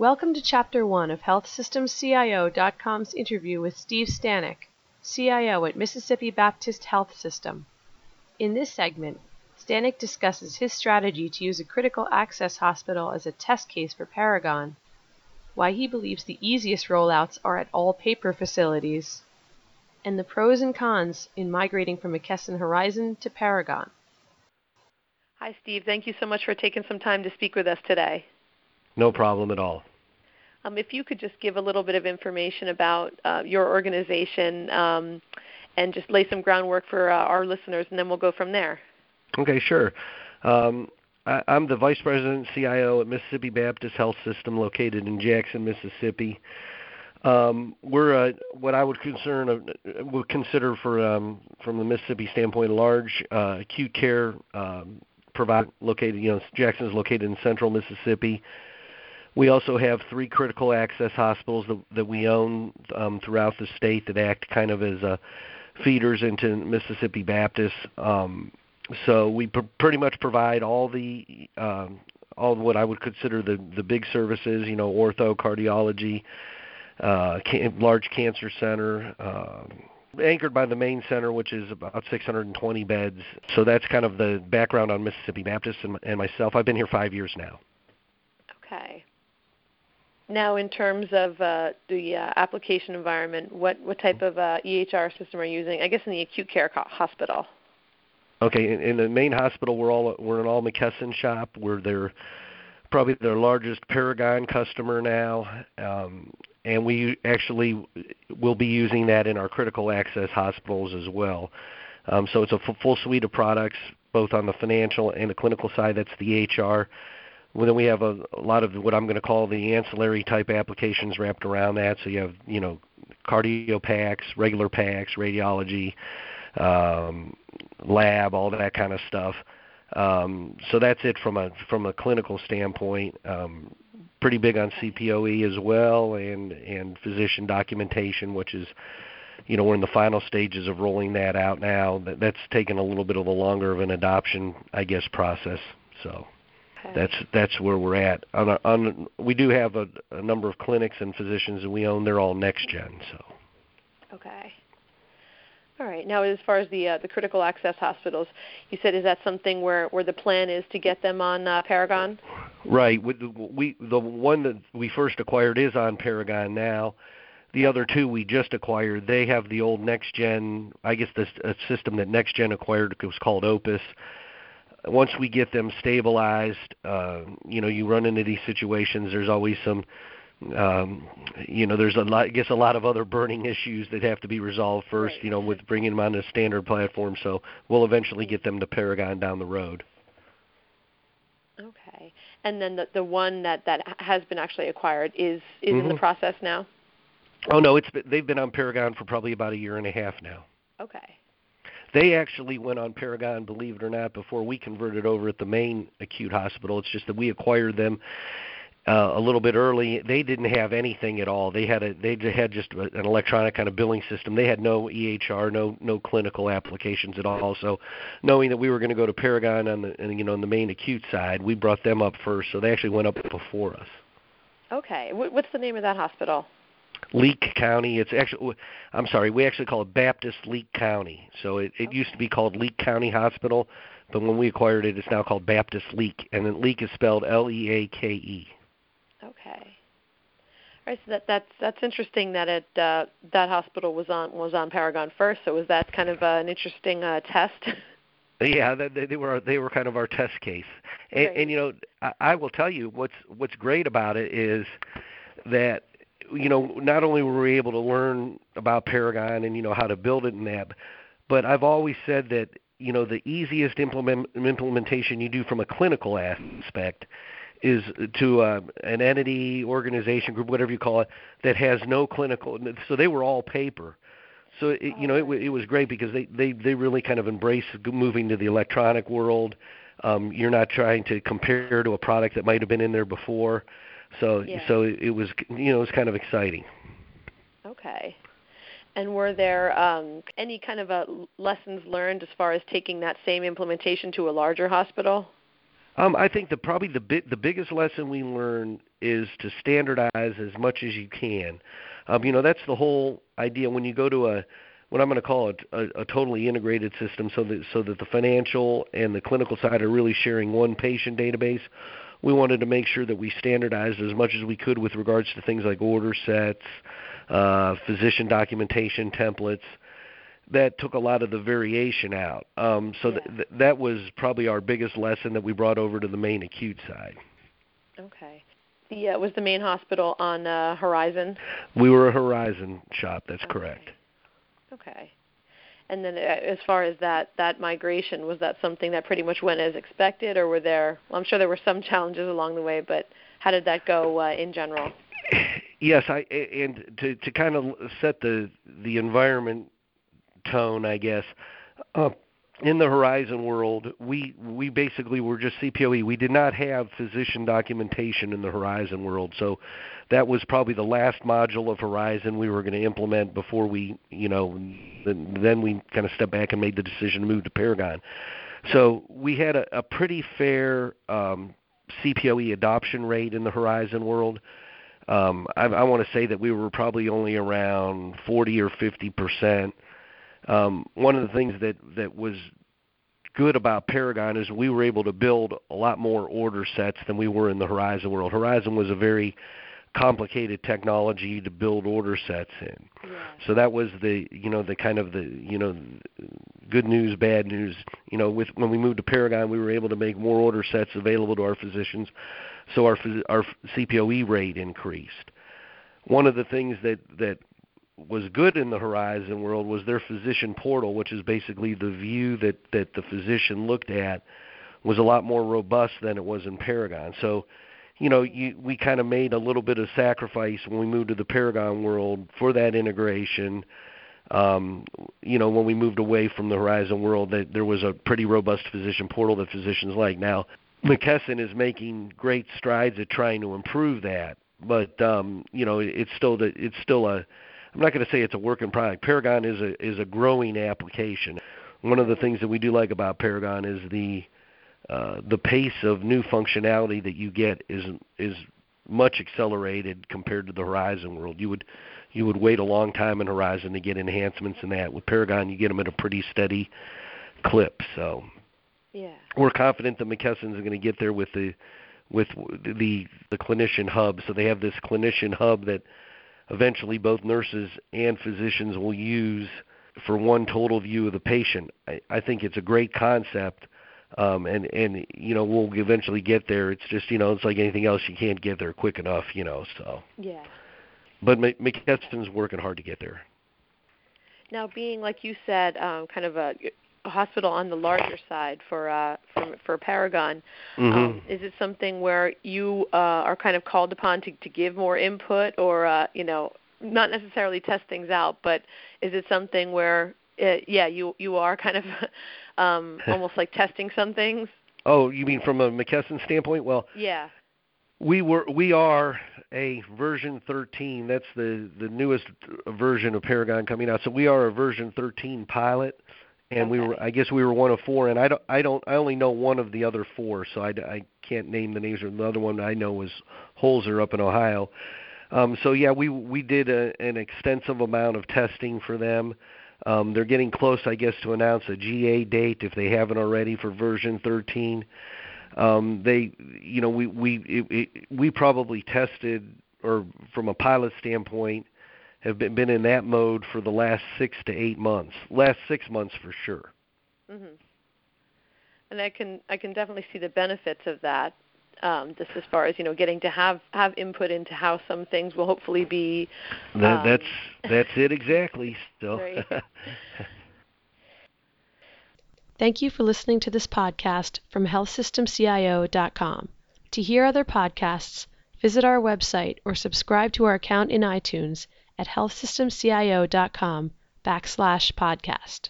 Welcome to Chapter 1 of HealthSystemCIO.com's interview with Steve Stanic, CIO at Mississippi Baptist Health System. In this segment, Stanic discusses his strategy to use a critical access hospital as a test case for Paragon, why he believes the easiest rollouts are at all paper facilities, and the pros and cons in migrating from McKesson Horizon to Paragon. Hi, Steve. Thank you so much for taking some time to speak with us today. No problem at all. Um, if you could just give a little bit of information about uh, your organization um, and just lay some groundwork for uh, our listeners, and then we'll go from there. Okay, sure. Um, I, am the Vice President CIO at Mississippi Baptist Health System located in Jackson, Mississippi. Um, we're uh, what I would concern uh, would consider for um, from the Mississippi standpoint a large uh, acute care um, provider located. You know, Jackson is located in central Mississippi. We also have three critical access hospitals that, that we own um, throughout the state that act kind of as uh, feeders into Mississippi Baptist. Um, so we pr- pretty much provide all the um, all what I would consider the the big services. You know, ortho, cardiology, uh, can- large cancer center. Um, anchored by the main center, which is about 620 beds. So that's kind of the background on Mississippi Baptist and, and myself. I've been here five years now. Okay. Now, in terms of uh, the uh, application environment, what, what type of uh, EHR system are you using? I guess in the acute care hospital. Okay, in, in the main hospital, we're all we're an all McKesson shop. We're their probably their largest Paragon customer now, um, and we actually will be using that in our critical access hospitals as well. Um, so it's a f- full suite of products, both on the financial and the clinical side. That's the EHR well, then we have a, a lot of what I'm going to call the ancillary type applications wrapped around that. So you have, you know, cardio PACS, regular PACS, radiology, um, lab, all that kind of stuff. Um, so that's it from a from a clinical standpoint. Um, pretty big on CPOE as well, and and physician documentation, which is, you know, we're in the final stages of rolling that out now. That, that's taken a little bit of a longer of an adoption, I guess, process. So. Okay. That's that's where we're at. On, a, on we do have a, a number of clinics and physicians that we own. They're all NextGen. So. Okay. All right. Now, as far as the uh, the critical access hospitals, you said is that something where where the plan is to get them on uh, Paragon? Right. We, we the one that we first acquired is on Paragon now. The other two we just acquired, they have the old NextGen. I guess the system that NextGen acquired was called Opus once we get them stabilized, uh, you know, you run into these situations. There's always some, um, you know, there's a lot. I guess a lot of other burning issues that have to be resolved first. Right. You know, with bringing them on a standard platform. So we'll eventually get them to Paragon down the road. Okay. And then the the one that that has been actually acquired is is mm-hmm. in the process now. Oh no, it's they've been on Paragon for probably about a year and a half now. Okay. They actually went on Paragon, believe it or not, before we converted over at the main acute hospital. It's just that we acquired them uh, a little bit early. They didn't have anything at all. They had a they had just an electronic kind of billing system. They had no EHR, no no clinical applications at all. So, knowing that we were going to go to Paragon on the and, you know on the main acute side, we brought them up first. So they actually went up before us. Okay. What's the name of that hospital? Leake County. It's actually, I'm sorry, we actually call it Baptist Leake County. So it, it okay. used to be called Leake County Hospital, but when we acquired it, it's now called Baptist Leake, and then Leake is spelled L-E-A-K-E. Okay. All right, so that, that's that's interesting that it uh, that hospital was on was on Paragon first. So was that kind of uh, an interesting uh, test? Yeah, they, they were they were kind of our test case, and, right. and you know I, I will tell you what's what's great about it is that you know, not only were we able to learn about Paragon and you know how to build it in that, but I've always said that you know the easiest implement, implementation you do from a clinical aspect is to uh, an entity, organization, group, whatever you call it, that has no clinical. So they were all paper. So it, you know it, it was great because they they they really kind of embraced moving to the electronic world. Um, you're not trying to compare to a product that might have been in there before. So yeah. so it was you know it was kind of exciting. Okay. And were there um, any kind of uh, lessons learned as far as taking that same implementation to a larger hospital? Um, I think the probably the bi- the biggest lesson we learn is to standardize as much as you can. Um, you know, that's the whole idea when you go to a what I'm going to call it a, a totally integrated system, so that so that the financial and the clinical side are really sharing one patient database. We wanted to make sure that we standardized as much as we could with regards to things like order sets, uh, physician documentation templates, that took a lot of the variation out. Um, so Yeah. th- that was probably our biggest lesson that we brought over to the main acute side. Okay. The uh, was the main hospital on uh, Horizon. We were a Horizon shop. That's correct. Okay. And then, uh, as far as that that migration, was that something that pretty much went as expected, or were there? Well, I'm sure there were some challenges along the way, but how did that go uh, in general? Yes, I and to to kind of set the the environment tone, I guess. Uh, in the Horizon world, we we basically were just CPOE. We did not have physician documentation in the Horizon world, so that was probably the last module of Horizon we were going to implement before we, you know, then, we kind of stepped back and made the decision to move to Paragon. So we had a, a pretty fair um, CPOE adoption rate in the Horizon world. Um, I, I want to say that we were probably only around 40 or 50 percent. Um, one of the things that that was good about Paragon is we were able to build a lot more order sets than we were in the Horizon world. Horizon was a very complicated technology to build order sets in. Yeah. So that was the you know the kind of the you know good news bad news you know with when we moved to Paragon we were able to make more order sets available to our physicians so our our CPOE rate increased. One of the things that that was good in the Horizon world was their physician portal which is basically the view that that the physician looked at was a lot more robust than it was in Paragon. So you know, you, we kind of made a little bit of sacrifice when we moved to the Paragon world for that integration. Um, you know, when we moved away from the Horizon world, that there was a pretty robust physician portal that physicians like. Now, McKesson is making great strides at trying to improve that, but um, you know, it's still the, it's still a. I'm not going to say it's a working product. Paragon is a is a growing application. One of the things that we do like about Paragon is the uh, the pace of new functionality that you get is is much accelerated compared to the Horizon world. You would you would wait a long time in Horizon to get enhancements in that. With Paragon, you get them at a pretty steady clip. So Yeah. we're confident that McKesson's going to get there with the with the the clinician hub. So they have this clinician hub that eventually both nurses and physicians will use for one total view of the patient. I, I think it's a great concept. Um, and and you know we'll eventually get there. It's just you know it's like anything else. You can't get there quick enough. You know so. Yeah. But Mc- McKesson's working hard to get there. Now, being like you said, um, kind of a hospital on the larger side for uh, for, for Paragon, Mm-hmm. um, is it something where you uh, are kind of called upon to, to give more input, or uh, you know, not necessarily test things out, but is it something where, uh, yeah, you you are kind of um, almost like testing some things? Oh, you mean from a McKesson standpoint? Well, Yeah. we were we are a version 13. That's the the newest version of Paragon coming out. So we are a version 13 pilot, and we were I guess we were one of four. And I don't I don't I only know one of the other four, so I, I can't name the names. Or the other one I know was Holzer up in Ohio. Um, so yeah, we we did a, an extensive amount of testing for them. Um, they're getting close, I guess, to announce a GA date if they haven't already for version 13 um they you know we we it, it, we probably tested or from a pilot standpoint have been been in that mode for the last 6 to 8 months last 6 months for sure hmm And I can I can definitely see the benefits of that. Um, just as far as you know, getting to have have input into how some things will hopefully be. that, Um, that's that's it exactly so Great. Thank you for listening to this podcast from healthsystemcio.com. To hear other podcasts, visit our website or subscribe to our account in iTunes at healthsystemcio.com backslash podcast.